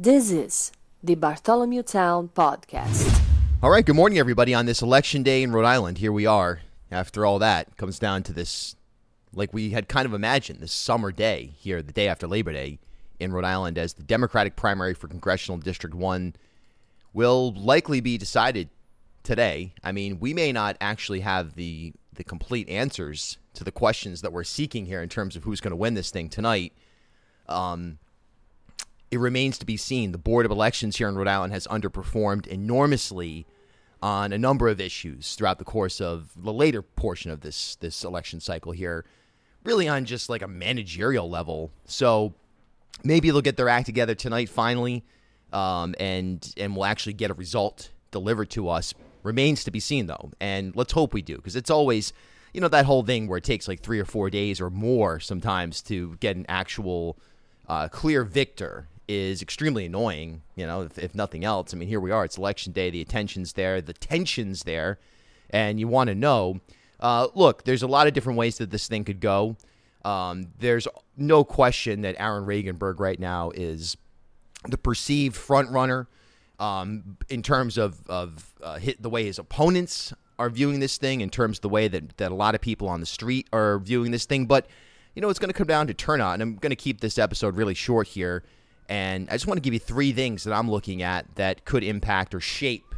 This is the Bartholomew Town Podcast. All right, good morning, everybody. On this election day in Rhode Island, here we are. After all that, comes down to this, like we had kind of imagined, this summer day here, the day after Labor Day in Rhode Island, as the Democratic primary for Congressional District 1 will likely be decided today. I mean, we may not actually have the the complete answers to the questions that we're seeking here in terms of who's going to win this thing tonight. Um, it remains to be seen. The Board of Elections here in Rhode Island has underperformed enormously on a number of issues throughout the course of the later portion of this this election cycle here, really on just like a managerial level. So maybe they'll get their act together tonight finally, um, and and we'll actually get a result delivered to us. Remains to be seen though, and let's hope we do because it's always you know that whole thing where it takes like three or four days or more sometimes to get an actual uh, clear victor is extremely annoying, you know, if, if, nothing else. I mean, here we are. It's election day. The attention's there. The tension's there. And you want to know. Uh, look, there's a lot of different ways that this thing could go. Um, there's no question that Aaron Regunberg right now is the perceived front runner um, in terms of, of uh, the way his opponents are viewing this thing, in terms of the way that, that a lot of people on the street are viewing this thing. But, you know, it's going to come down to turnout. And I'm going to keep this episode really short here and I just want to give you three things that I'm looking at that could impact or shape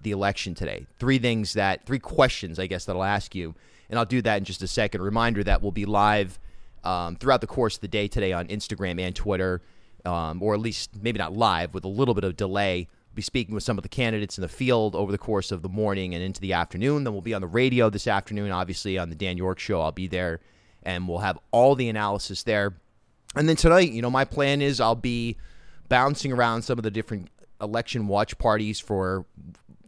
the election today. Three things that, three questions, I guess, that I'll ask you. And I'll do that in just a second. Reminder that we'll be live um, throughout the course of the day today on Instagram and Twitter, um, or at least maybe not live, with a little bit of delay. We'll be speaking with some of the candidates in the field over the course of the morning and into the afternoon. Then we'll be on the radio this afternoon, obviously, on the Dan Yorke Show. I'll be there, and we'll have all the analysis there and then tonight, you know, my plan is I'll be bouncing around some of the different election watch parties for,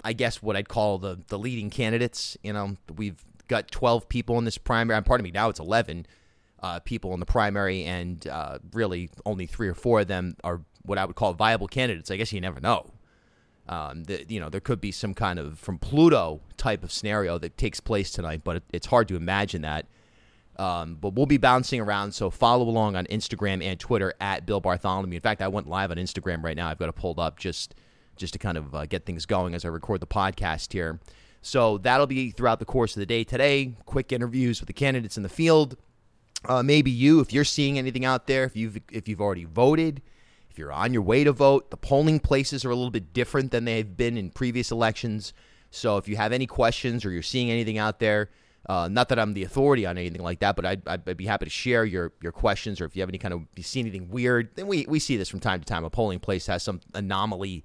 I guess, what I'd call the the leading candidates. You know, we've got 12 people in this primary. Pardon me, now it's 11 uh, people in the primary, and uh, really only three or four of them are what I would call viable candidates. I guess you never know. Um, the, you know, there could be some kind of from Pluto type of scenario that takes place tonight, but it, it's hard to imagine that. Um, but we'll be bouncing around, so follow along on Instagram and Twitter at Bill Bartholomew. In fact, I went live on Instagram right now. I've got it pulled up just just to kind of uh, get things going as I record the podcast here. So that'll be throughout the course of the day today. Quick interviews with the candidates in the field. Uh, maybe you, if you're seeing anything out there, if you've if you've already voted, if you're on your way to vote, the polling places are a little bit different than they've been in previous elections. So if you have any questions or you're seeing anything out there uh, not that I'm the authority on anything like that, but I'd, I'd, be happy to share your your questions or if you have any kind of you see anything weird. Then we, we see this from time to time. A polling place has some anomaly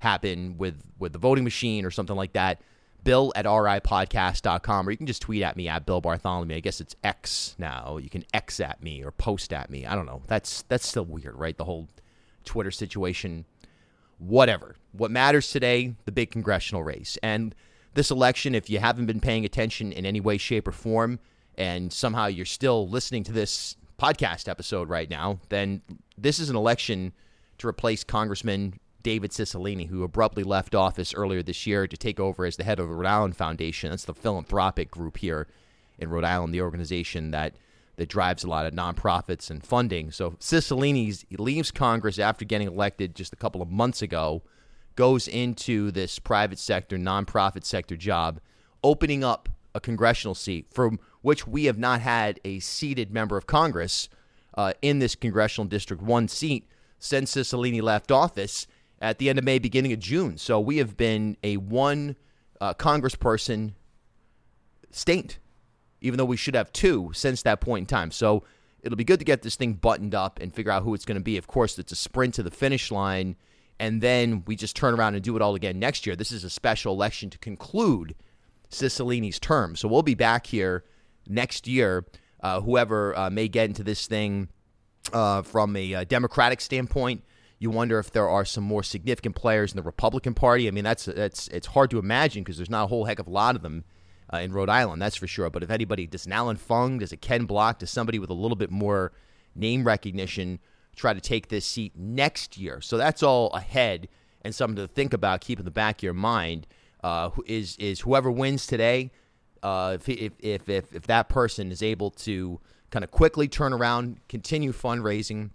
happen with with the voting machine or something like that. Bill at ripodcast.com, or you can just tweet at me at Bill Bartholomew. I guess it's X now. You can X at me or post at me. I don't know. That's that's still weird, right? The whole Twitter situation. Whatever. What matters today, the big congressional race. And this election, if you haven't been paying attention in any way, shape, or form, and somehow you're still listening to this podcast episode right now, then this is an election to replace Congressman David Cicilline, who abruptly left office earlier this year to take over as the head of the Rhode Island Foundation. That's the philanthropic group here in Rhode Island, the organization that that drives a lot of nonprofits and funding. So Cicilline leaves Congress after getting elected just a couple of months ago goes into this private sector, nonprofit sector job, opening up a congressional seat from which we have not had a seated member of Congress uh, in this congressional district, one seat since Cicilline left office at the end of May, beginning of June. So we have been a one uh, congressperson state, even though we should have two since that point in time. So it'll be good to get this thing buttoned up and figure out who it's going to be. Of course, it's a sprint to the finish line and then we just turn around and do it all again next year. This is a special election to conclude Cicilline's term. So we'll be back here next year. Uh, whoever uh, may get into this thing uh, from a uh, Democratic standpoint, you wonder if there are some more significant players in the Republican Party. I mean, that's that's it's hard to imagine because there's not a whole heck of a lot of them uh, in Rhode Island, that's for sure. But if anybody, does an Allan Fung, does a Ken Block, does somebody with a little bit more name recognition try to take this seat next year. So that's all ahead and something to think about, keep in the back of your mind. Uh, is is whoever wins today, uh, if, if, if, if that person is able to kind of quickly turn around, continue fundraising,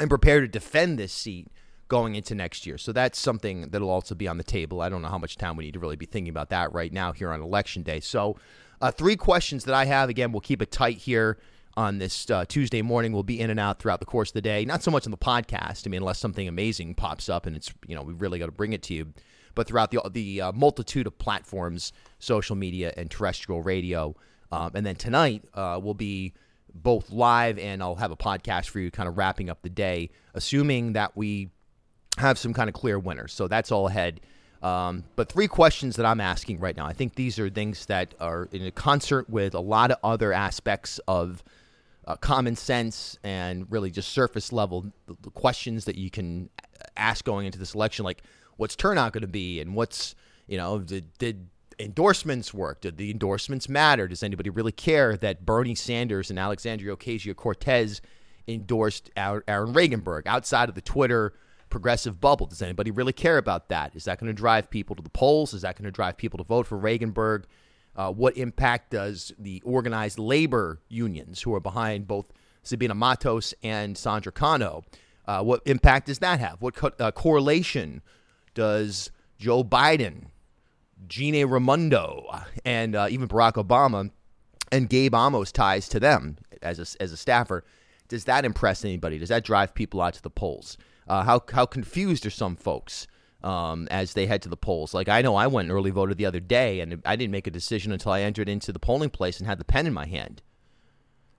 and prepare to defend this seat going into next year. So that's something that'll also be on the table. I don't know how much time we need to really be thinking about that right now here on election day. So, uh, three questions that I have. Again, we'll keep it tight here on this uh, Tuesday morning. We'll be in and out throughout the course of the day. Not so much on the podcast. I mean, unless something amazing pops up and it's you know we really got to bring it to you. But throughout the the uh, multitude of platforms, social media and terrestrial radio, um, and then tonight uh, will be both live and I'll have a podcast for you, kind of wrapping up the day, assuming that we have some kind of clear winner. So that's all ahead. Um, but three questions that I'm asking right now. I think these are things that are in a concert with a lot of other aspects of uh, common sense and really just surface level questions that you can ask going into this election, like what's turnout going to be and what's you know did, did endorsements work? Did the endorsements matter? Does anybody really care that Bernie Sanders and Alexandria Ocasio Cortez endorsed Aaron Regunberg outside of the Twitter? progressive bubble. Does anybody really care about that? Is that going to drive people to the polls? Is that going to drive people to vote for Regunberg? Uh, what impact does the organized labor unions, who are behind both Sabina Matos and Sandra Cano, uh, what impact does that have? What co- uh, correlation does Joe Biden, Gina Raimondo, and uh, even Barack Obama and Gabe Amos ties to them as a, as a staffer? Does that impress anybody? Does that drive people out to the polls? Uh, how how confused are some folks um, as they head to the polls? Like I know I went early voted the other day, and I didn't make a decision until I entered into the polling place and had the pen in my hand.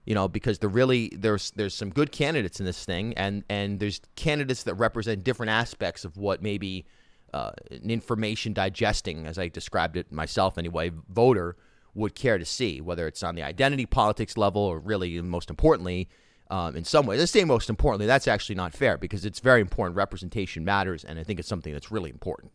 You know, because there really there's there's some good candidates in this thing, and and there's candidates that represent different aspects of what maybe uh, an information digesting, as I described it myself anyway, voter would care to see, whether it's on the identity politics level or really, most importantly, um, in some ways. I say most importantly, that's actually not fair because it's very important. Representation matters, and I think it's something that's really important.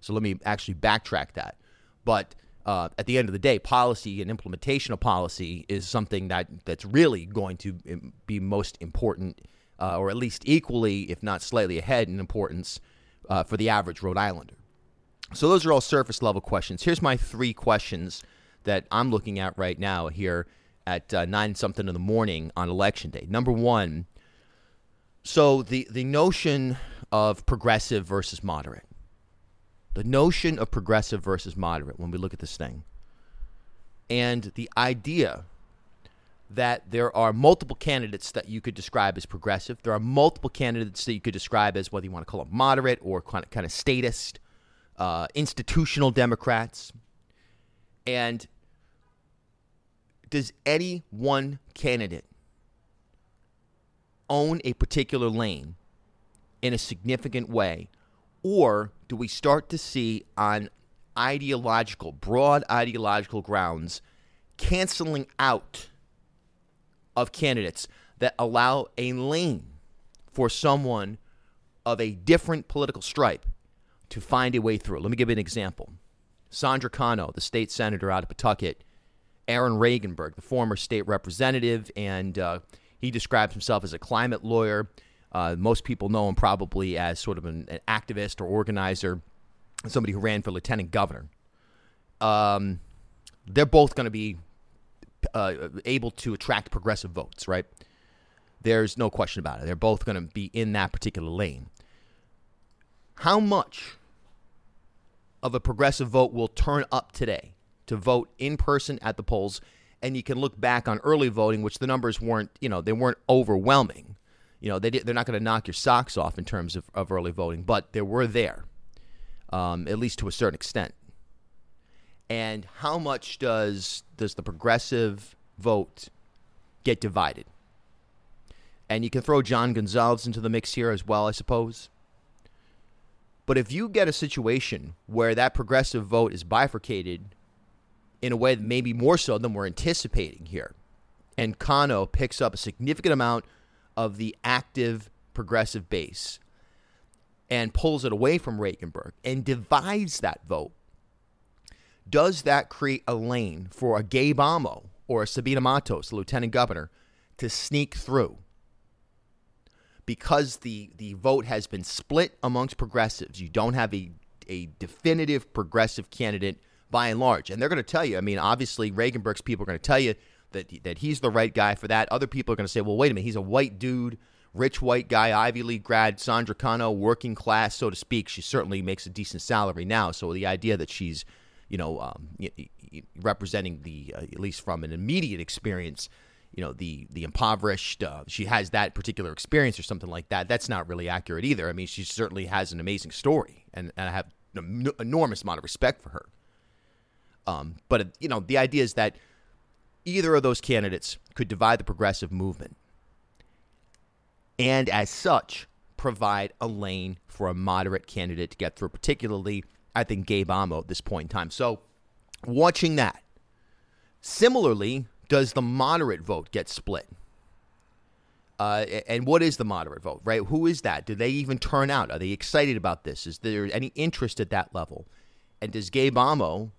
So let me actually backtrack that. But uh, at the end of the day, policy and implementation of policy is something that that's really going to um, be most important, uh, or at least equally, if not slightly ahead in importance, uh, for the average Rhode Islander. So those are all surface level questions. Here's my three questions that I'm looking at right now here at uh, nine something in the morning on election day. Number one, so the the notion of progressive versus moderate, the notion of progressive versus moderate when we look at this thing, and the idea that there are multiple candidates that you could describe as progressive. There are multiple candidates that you could describe as whether you want to call them moderate or kind of, kind of statist, uh, institutional Democrats. And does any one candidate own a particular lane in a significant way? Or do we start to see on ideological, broad ideological grounds, canceling out of candidates that allow a lane for someone of a different political stripe to find a way through? Let me give you an example. Sandra Cano, the state senator out of Pawtucket, Aaron Regunberg, the former state representative, and uh, he describes himself as a climate lawyer. Uh, most people know him probably as sort of an, an activist or organizer, somebody who ran for lieutenant governor. Um, they're both going to be uh, able to attract progressive votes, right? There's no question about it. They're both going to be in that particular lane. How much of a progressive vote will turn up today? To vote in person at the polls. And you can look back on early voting, which the numbers weren't, you know, they weren't overwhelming. You know, they they're not going to knock your socks off in terms of, of early voting, but they were there, um, at least to a certain extent. And how much does does the progressive vote get divided? And you can throw John Gonzalez into the mix here as well, I suppose. But if you get a situation where that progressive vote is bifurcated in a way that maybe more so than we're anticipating here. And Cano picks up a significant amount of the active progressive base and pulls it away from Regunberg and divides that vote. Does that create a lane for a Gabe Amo or a Sabina Matos, the lieutenant governor, to sneak through? Because the, the vote has been split amongst progressives, you don't have a, a definitive progressive candidate by and large. And they're going to tell you, I mean, obviously, Regunberg's people are going to tell you that, that he's the right guy for that. Other people are going to say, well, wait a minute, he's a white dude rich white guy, Ivy League grad, Sandra Cano, working class, so to speak. She certainly makes a decent salary now. So the idea that she's, you know, um, representing the uh, at least from an immediate experience, you know, the the impoverished, uh, she has that particular experience or something like that. That's not really accurate either. I mean, she certainly has an amazing story, and, and I have an enormous amount of respect for her. Um, but you know, the idea is that either of those candidates could divide the progressive movement and as such provide a lane for a moderate candidate to get through, particularly, I think, Gabe Amo at this point in time. So, watching that. Similarly, does the moderate vote get split? Uh, and what is the moderate vote, right? Who is that? Do they even turn out? Are they excited about this? Is there any interest at that level? And does Gabe Amo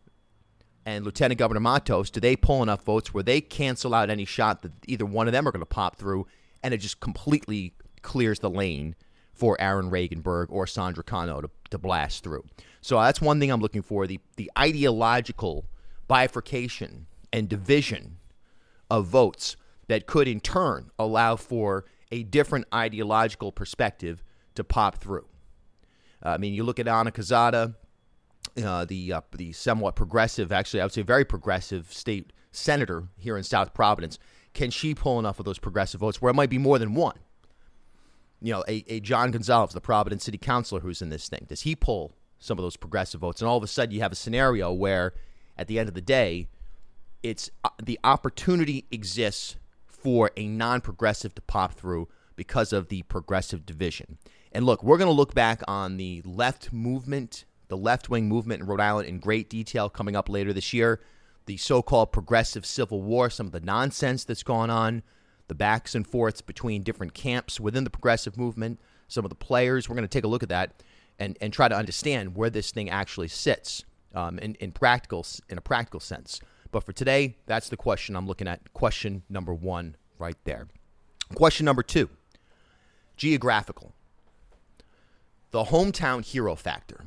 and Lieutenant Governor Matos, do they pull enough votes where they cancel out any shot that either one of them are going to pop through and it just completely clears the lane for Aaron Regunberg or Sandra Cano to, to blast through. So that's one thing I'm looking for the, the ideological bifurcation and division of votes that could in turn allow for a different ideological perspective to pop through. Uh, I mean, you look at Ana Quezada, uh, the uh, the somewhat progressive, actually, I would say very progressive state senator here in South Providence can she pull enough of those progressive votes where it might be more than one? You know, a, a John Gonzalez, the Providence City Councilor who's in this thing, does he pull some of those progressive votes? And all of a sudden, you have a scenario where, at the end of the day, it's uh, the opportunity exists for a non-progressive to pop through because of the progressive division. And look, we're going to look back on the left movement, the left-wing movement in Rhode Island in great detail coming up later this year the so called progressive civil war, some of the nonsense that's gone on, the backs and forths between different camps within the progressive movement, some of the players. We're going to take a look at that and, and try to understand where this thing actually sits um, in, in, practical, in a practical sense. But for today, that's the question I'm looking at. Question number one, right there. Question number two geographical. The hometown hero factor.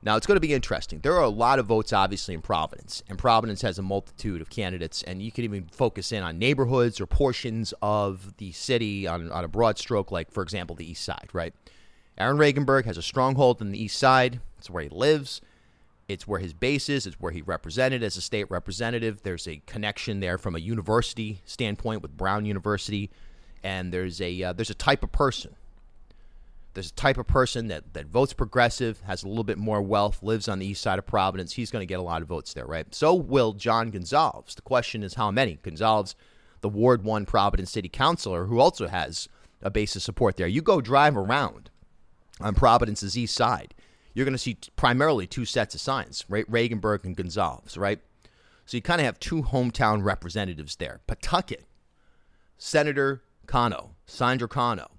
Now, it's going to be interesting. There are a lot of votes, obviously, in Providence, and Providence has a multitude of candidates, and you can even focus in on neighborhoods or portions of the city on, on a broad stroke, like, for example, the East Side, right? Aaron Regunberg has a stronghold in the East Side. It's where he lives. It's where his base is. It's where he represented as a state representative. There's a connection there from a university standpoint with Brown University, and there's a uh, there's a type of person there's a type of person that, that votes progressive, has a little bit more wealth, lives on the east side of Providence. He's going to get a lot of votes there, right? So will John Gonzalez. The question is how many? Gonzalez, the Ward 1 Providence City Councilor, who also has a base of support there. You go drive around on Providence's east side, you're going to see primarily two sets of signs, right? Regunberg and Gonzalez, right? So you kind of have two hometown representatives there. Pawtucket, Senator Cano, Sandra Cano,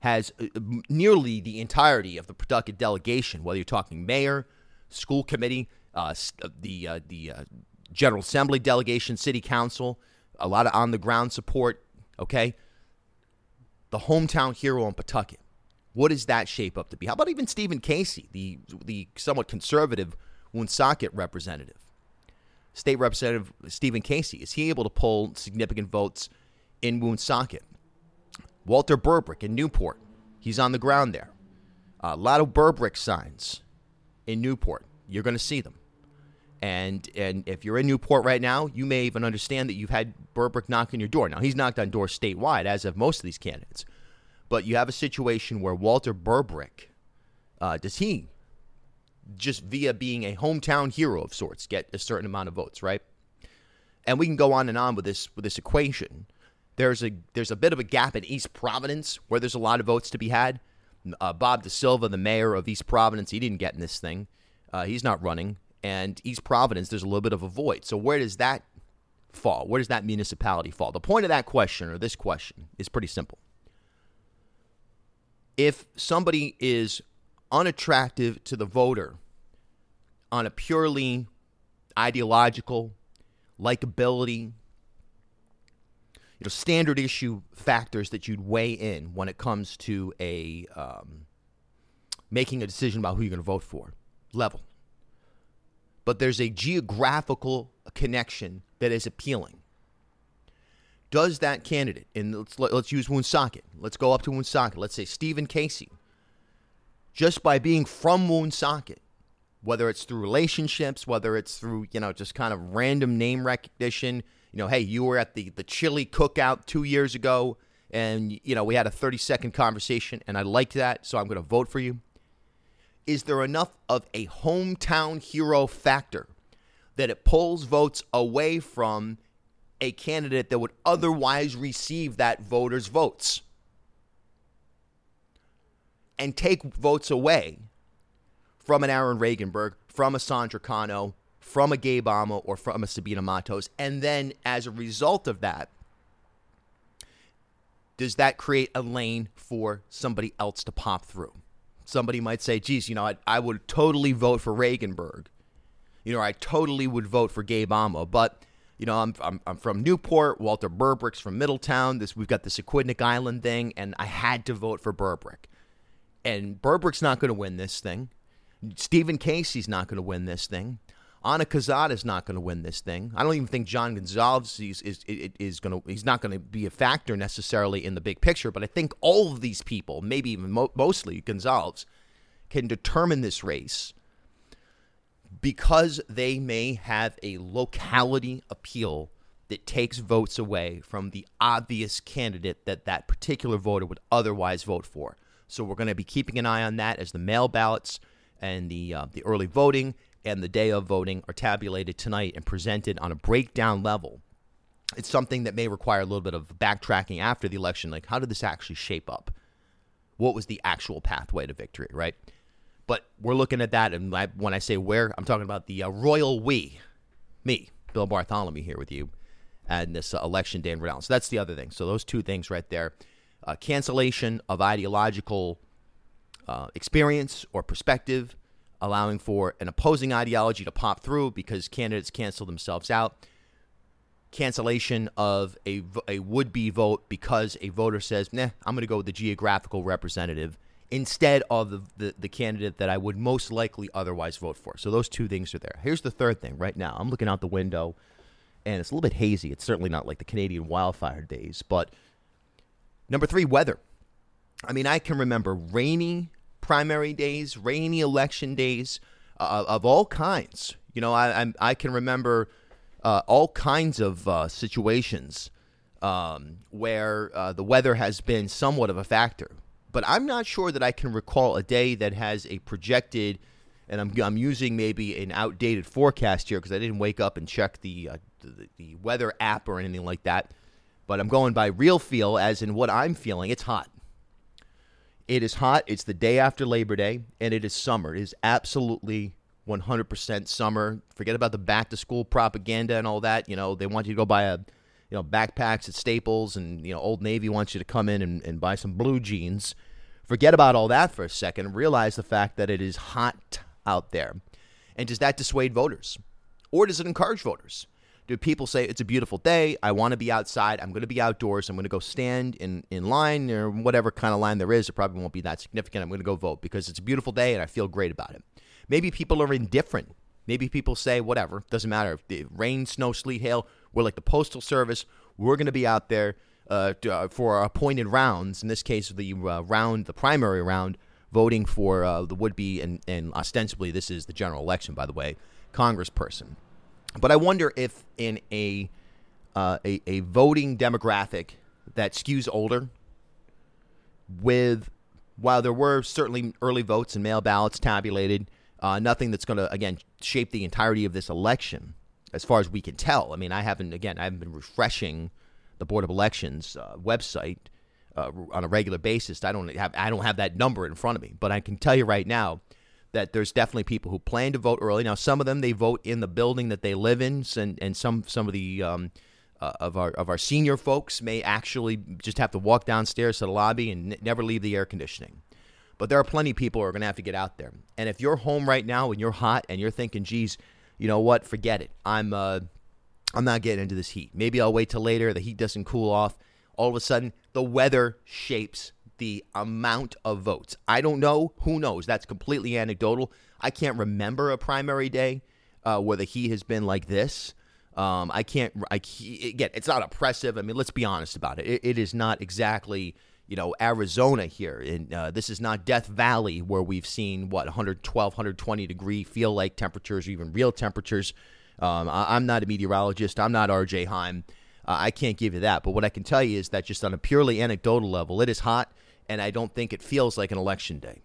has uh, nearly the entirety of the Pawtucket delegation, whether you're talking mayor, school committee, uh, uh, the uh, the uh, General Assembly delegation, City Council, a lot of on the ground support. Okay, the hometown hero in Pawtucket. What does that shape up to be? How about even Stephen Casey, the the somewhat conservative Woonsocket representative, State Representative Stephen Casey? Is he able to pull significant votes in Woonsocket? Walter Berbrick in Newport. He's on the ground there. A lot of Berbrick signs in Newport. You're going to see them. And and if you're in Newport right now, you may even understand that you've had Berbrick knock on your door. Now he's knocked on doors statewide, as have most of these candidates. But you have a situation where Walter Berbrick, uh, does he just via being a hometown hero of sorts get a certain amount of votes, right? And we can go on and on with this with this equation there's a there's a bit of a gap in East Providence where there's a lot of votes to be had. Uh, Bob DaSilva, the mayor of East Providence, he didn't get in this thing. Uh, he's not running. And East Providence, there's a little bit of a void. So where does that fall? Where does that municipality fall? The point of that question, or this question, is pretty simple. If somebody is unattractive to the voter on a purely ideological, likability, you know standard issue factors that you'd weigh in when it comes to a um, making a decision about who you're going to vote for level. But there's a geographical connection that is appealing. does that candidate, and let's, let, us let us use Woonsocket. Let's go up to Woonsocket. Let's say Stephen Casey, just by being from Woonsocket, whether it's through relationships, whether it's through, you know, just kind of random name recognition, you know, hey, you were at the, the chili cookout two years ago, and, you know, we had a 30 second conversation, and I liked that, so I'm going to vote for you. Is there enough of a hometown hero factor that it pulls votes away from a candidate that would otherwise receive that voter's votes and take votes away from an Aaron Regunberg, from a Sandra Cano, from a Gabe Amo, or from a Sabina Matos. And then as a result of that, does that create a lane for somebody else to pop through? Somebody might say, geez, you know, I, I would totally vote for Regunberg. You know, I totally would vote for Gabe Amo, but you know, I'm, I'm, I'm from Newport. Walter Berbrick's from Middletown. This we've got this Aquidneck Island thing, and I had to vote for Berbrick. And Berbrick's not going to win this thing. Stephen Casey's not going to win this thing. Ana is not going to win this thing. I don't even think John Gonzalez is is, is, is going to. He's not going to be a factor necessarily in the big picture. But I think all of these people, maybe even mo- mostly Gonzalez, can determine this race because they may have a locality appeal that takes votes away from the obvious candidate that that particular voter would otherwise vote for. So we're going to be keeping an eye on that as the mail ballots and the uh, the early voting and the day of voting are tabulated tonight and presented on a breakdown level. It's something that may require a little bit of backtracking after the election. Like, how did this actually shape up? What was the actual pathway to victory, right? But we're looking at that, and I, when I say where, I'm talking about the uh, royal we, me, Bill Bartholomew, here with you, and this uh, election day in Rhode Island. So that's the other thing. So those two things right there: uh, cancellation of ideological uh, experience or perspective, allowing for an opposing ideology to pop through because candidates cancel themselves out. Cancellation of a, a would be vote because a voter says, nah, I'm going to go with the geographical representative instead of the, the, the, candidate that I would most likely otherwise vote for. So those two things are there. Here's the third thing right now. I'm looking out the window and it's a little bit hazy. It's certainly not like the Canadian wildfire days. But number three, weather. I mean, I can remember rainy primary days, rainy election days uh, of all kinds. You know, I, I, I can remember uh, all kinds of uh, situations um, where uh, the weather has been somewhat of a factor but I'm not sure that I can recall a day that has a projected, and I'm, I'm using maybe an outdated forecast here because I didn't wake up and check the, uh, the, the weather app or anything like that. But I'm going by real feel, as in what I'm feeling. It's hot. It is hot. It's the day after Labor Day, and it is summer. It is absolutely 100% summer. Forget about the back to school propaganda and all that. You know, they want you to go buy a you know backpacks at Staples, and you know Old Navy wants you to come in and, and buy some blue jeans. Forget about all that for a second. Realize the fact that it is hot out there, and does that dissuade voters, or does it encourage voters? Do people say it's a beautiful day? I want to be outside. I'm going to be outdoors. I'm going to go stand in, in line or whatever kind of line there is. It probably won't be that significant. I'm going to go vote because it's a beautiful day and I feel great about it. Maybe people are indifferent. Maybe people say, whatever, doesn't matter. If rain, snow, sleet, hail, we're like the Postal Service. We're going to be out there uh, to, uh, for our appointed rounds. In this case, the uh, round, the primary round, voting for uh, the would-be and, and ostensibly this is the general election, by the way, Congressperson. But I wonder if in a uh, a, a voting demographic that skews older, with while there were certainly early votes and mail ballots tabulated, uh, nothing that's going to again shape the entirety of this election as far as we can tell. I mean, I haven't, again, I haven't been refreshing the Board of Elections uh, website uh, on a regular basis. I don't have, I don't have that number in front of me, but I can tell you right now that there's definitely people who plan to vote early. Now, some of them they vote in the building that they live in, and and some some of the um, uh, of our of our senior folks may actually just have to walk downstairs to the lobby and n- never leave the air conditioning. But there are plenty of people who are going to have to get out there. And if you're home right now and you're hot and you're thinking, geez, you know what? Forget it. I'm uh, I'm not getting into this heat. Maybe I'll wait till later. The heat doesn't cool off. All of a sudden, the weather shapes the amount of votes. I don't know. Who knows? That's completely anecdotal. I can't remember a primary day uh, where the heat has been like this. Um, I can't. I again, it's not oppressive. I mean, let's be honest about it. It, it is not exactly you know Arizona here, and uh, this is not Death Valley where we've seen what 112, 120 degree feel like temperatures, or even real temperatures. Um, I, am not a meteorologist. I'm not R.J. Heim. Uh, I can't give you that. But what I can tell you is that just on a purely anecdotal level, it is hot, and I don't think it feels like an election day.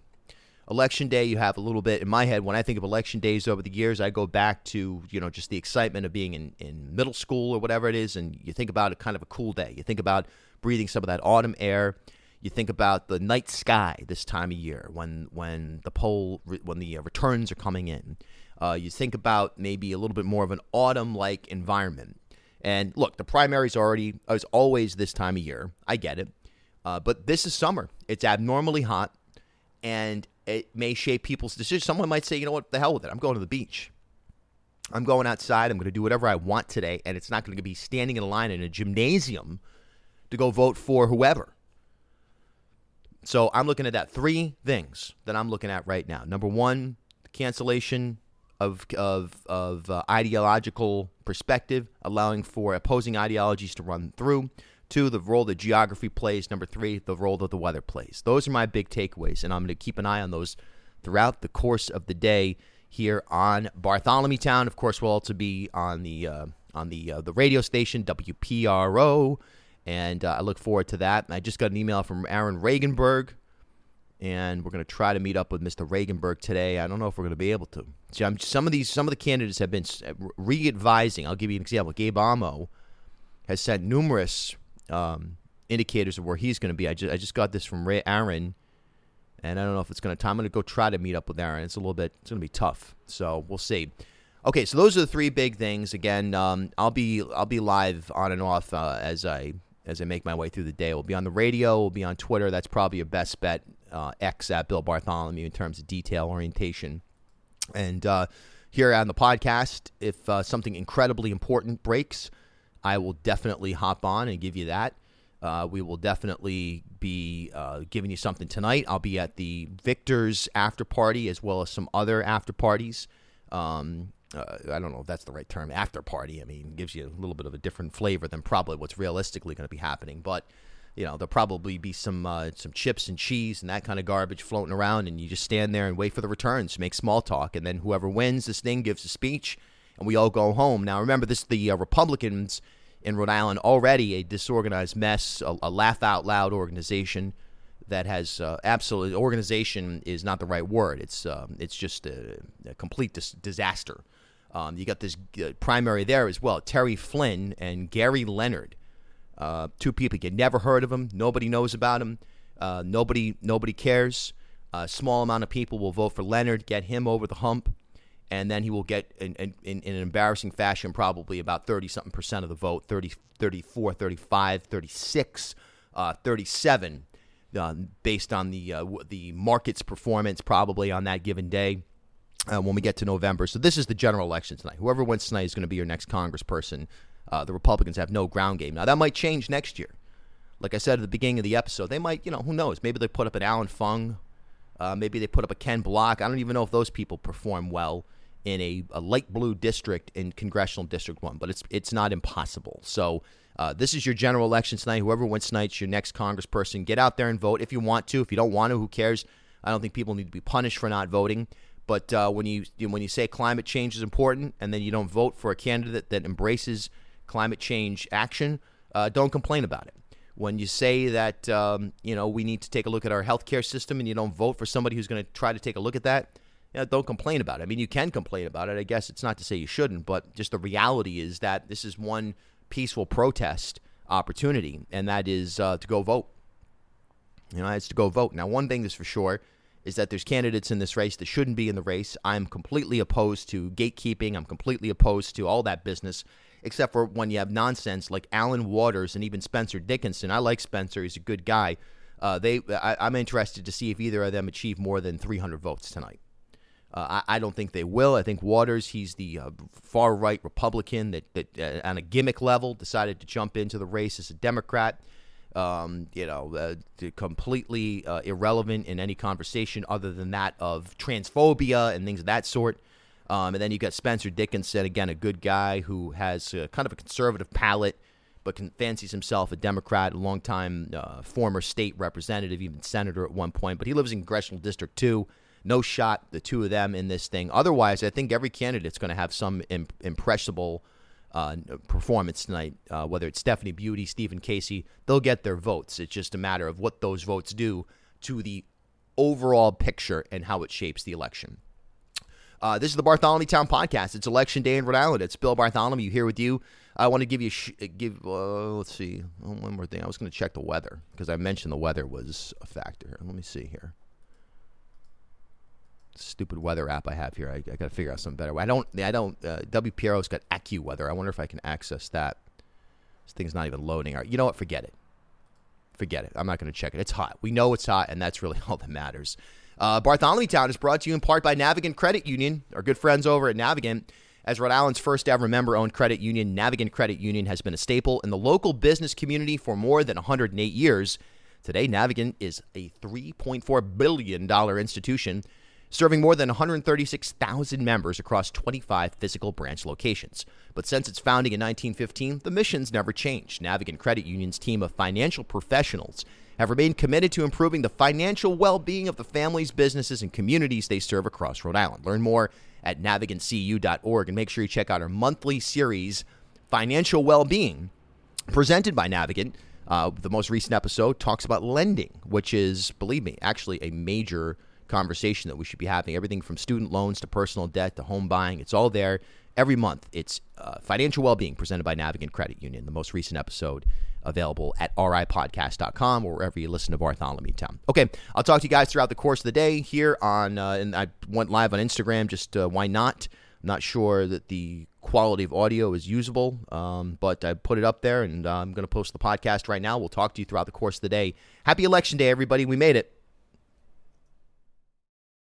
Election day, you have a little bit in my head. When I think of election days over the years, I go back to you know just the excitement of being in, in middle school or whatever it is, and you think about it kind of a cool day. You think about breathing some of that autumn air. You think about the night sky this time of year when when the poll when the uh, returns are coming in. Uh, you think about maybe a little bit more of an autumn like environment. And look, the primaries already is always this time of year. I get it, uh, but this is summer. It's abnormally hot, and it may shape people's decisions. Someone might say, you know what, the hell with it. I'm going to the beach. I'm going outside. I'm going to do whatever I want today, and it's not going to be standing in a line in a gymnasium to go vote for whoever. So I'm looking at that. Three things that I'm looking at right now. Number one, cancellation of of of uh, ideological perspective, allowing for opposing ideologies to run through. Two, the role that geography plays. Number three, the role that the weather plays. Those are my big takeaways, and I'm going to keep an eye on those throughout the course of the day here on Bartholomew Town. Of course, we'll also be on the uh, on the uh, the radio station WPRO, and uh, I look forward to that. I just got an email from Aaron Regunberg, and we're going to try to meet up with Mr. Regunberg today. I don't know if we're going to be able to. Some of these, some of the candidates have been re-advising. I'll give you an example. Gabe Amo has sent numerous um, indicators of where he's going to be. I just I just got this from Ray Aaron, and I don't know if it's going to. I'm going to go try to meet up with Aaron. It's a little bit. It's going to be tough. So we'll see. Okay, so those are the three big things. Again, um, I'll be I'll be live on and off uh, as I as I make my way through the day. We'll be on the radio. We'll be on Twitter. That's probably your best bet. Uh, X at Bill Bartholomew in terms of detail orientation, and uh, here on the podcast, if uh, something incredibly important breaks I will definitely hop on and give you that. Uh, we will definitely be uh, giving you something tonight. I'll be at the Victor's after party as well as some other after parties. Um, uh, I don't know if that's the right term, after party. I mean, gives you a little bit of a different flavor than probably what's realistically going to be happening. But you know, there'll probably be some uh, some chips and cheese and that kind of garbage floating around, and you just stand there and wait for the returns, make small talk, and then whoever wins this thing gives a speech and we all go home. Now, remember, this the uh, Republicans in Rhode Island already a disorganized mess, a, a laugh out loud organization that has uh, absolutely organization is not the right word. It's um, it's just a, a complete dis- disaster. Um, you got this uh, primary there as well, Terry Flynn and Gary Leonard, uh, two people you never heard of them. Nobody knows about them. Uh, nobody nobody cares. A small amount of people will vote for Leonard, get him over the hump and then he will get in, in, in, an embarrassing fashion probably about 30 something percent of the vote 30 34 35 36 uh, 37 uh, based on the uh, the market's performance probably on that given day uh, when we get to November. So this is the general election tonight. Whoever wins tonight is going to be your next congressperson. Uh, the Republicans have no ground game. Now that might change next year. Like I said at the beginning of the episode they might you know who knows? Maybe they put up an Allan Fung. Uh, maybe they put up a Ken Block. I don't even know if those people perform well in a, a light blue district in congressional district one, but it's it's not impossible. So uh, this is your general election tonight. Whoever wins tonight's your next congressperson. Get out there and vote if you want to. If you don't want to, who cares? I don't think people need to be punished for not voting. But uh, when you when you say climate change is important, and then you don't vote for a candidate that embraces climate change action, uh, don't complain about it. When you say that um, you know we need to take a look at our healthcare system, and you don't vote for somebody who's going to try to take a look at that, you know, don't complain about it. I mean, you can complain about it. I guess it's not to say you shouldn't, but just the reality is that this is one peaceful protest opportunity, and that is uh, to go vote. You know, it's to go vote. Now, one thing is for sure is that there's candidates in this race that shouldn't be in the race. I'm completely opposed to gatekeeping. I'm completely opposed to all that business, except for when you have nonsense like Allen Waters and even Spencer Dickinson. I like Spencer; he's a good guy. Uh, they, I, I'm interested to see if either of them achieve more than 300 votes tonight. Uh, I, I, don't think they will. I think Waters, he's the uh, far right Republican that, that uh, on a gimmick level decided to jump into the race as a Democrat. Um, you know, uh, completely uh, irrelevant in any conversation other than that of transphobia and things of that sort. Um, and then you got Spencer Dickinson, again, a good guy who has a, kind of a conservative palate, but can, fancies himself a Democrat, a longtime uh, former state representative, even senator at one point. But he lives in Congressional District 2. No shot, the two of them in this thing. Otherwise, I think every candidate's going to have some imp- impressible uh, performance tonight, uh, whether it's Stephanie Beaute, Stephen Casey, they'll get their votes. It's just a matter of what those votes do to the overall picture and how it shapes the election. Uh, this is the Bartholomew Town Podcast. It's Election Day in Rhode Island. It's Bill Bartholomew here with you. I want to give you sh- give. Uh, let's see oh, one more thing. I was going to check the weather because I mentioned the weather was a factor. Let me see here stupid weather app I have here. I, I got to figure out some better way. I don't. I don't. Uh, WPRO's got AccuWeather. I wonder if I can access that. This thing's not even loading. Right, you know what? Forget it. Forget it. I'm not going to check it. It's hot. We know it's hot, and that's really all that matters. Uh, Bartholomew Town is brought to you in part by Navigant Credit Union, our good friends over at Navigant. As Rhode Island's first ever member owned credit union, Navigant Credit Union has been a staple in the local business community for more than 108 years. Today, Navigant is a $3.4 billion institution serving more than 136,000 members across 25 physical branch locations. But since its founding in 1915, the mission's never changed. Navigant Credit Union's team of financial professionals have remained committed to improving the financial well being of the families, businesses, and communities they serve across Rhode Island. Learn more at navigantcu.org and make sure you check out our monthly series, Financial Well Being, presented by Navigant. Uh, the most recent episode talks about lending, which is, believe me, actually a major conversation that we should be having. Everything from student loans to personal debt to home buying, it's all there every month. It's uh, financial well-being presented by Navigant Credit Union. The most recent episode available at ripodcast.com or wherever you listen to Bartholomew Town. Okay, I'll talk to you guys throughout the course of the day here on, uh, and I went live on Instagram. Just uh, why not? I'm not sure that the quality of audio is usable, um, but I put it up there, and uh, I'm going to post the podcast right now. We'll talk to you throughout the course of the day. Happy Election Day, everybody! We made it.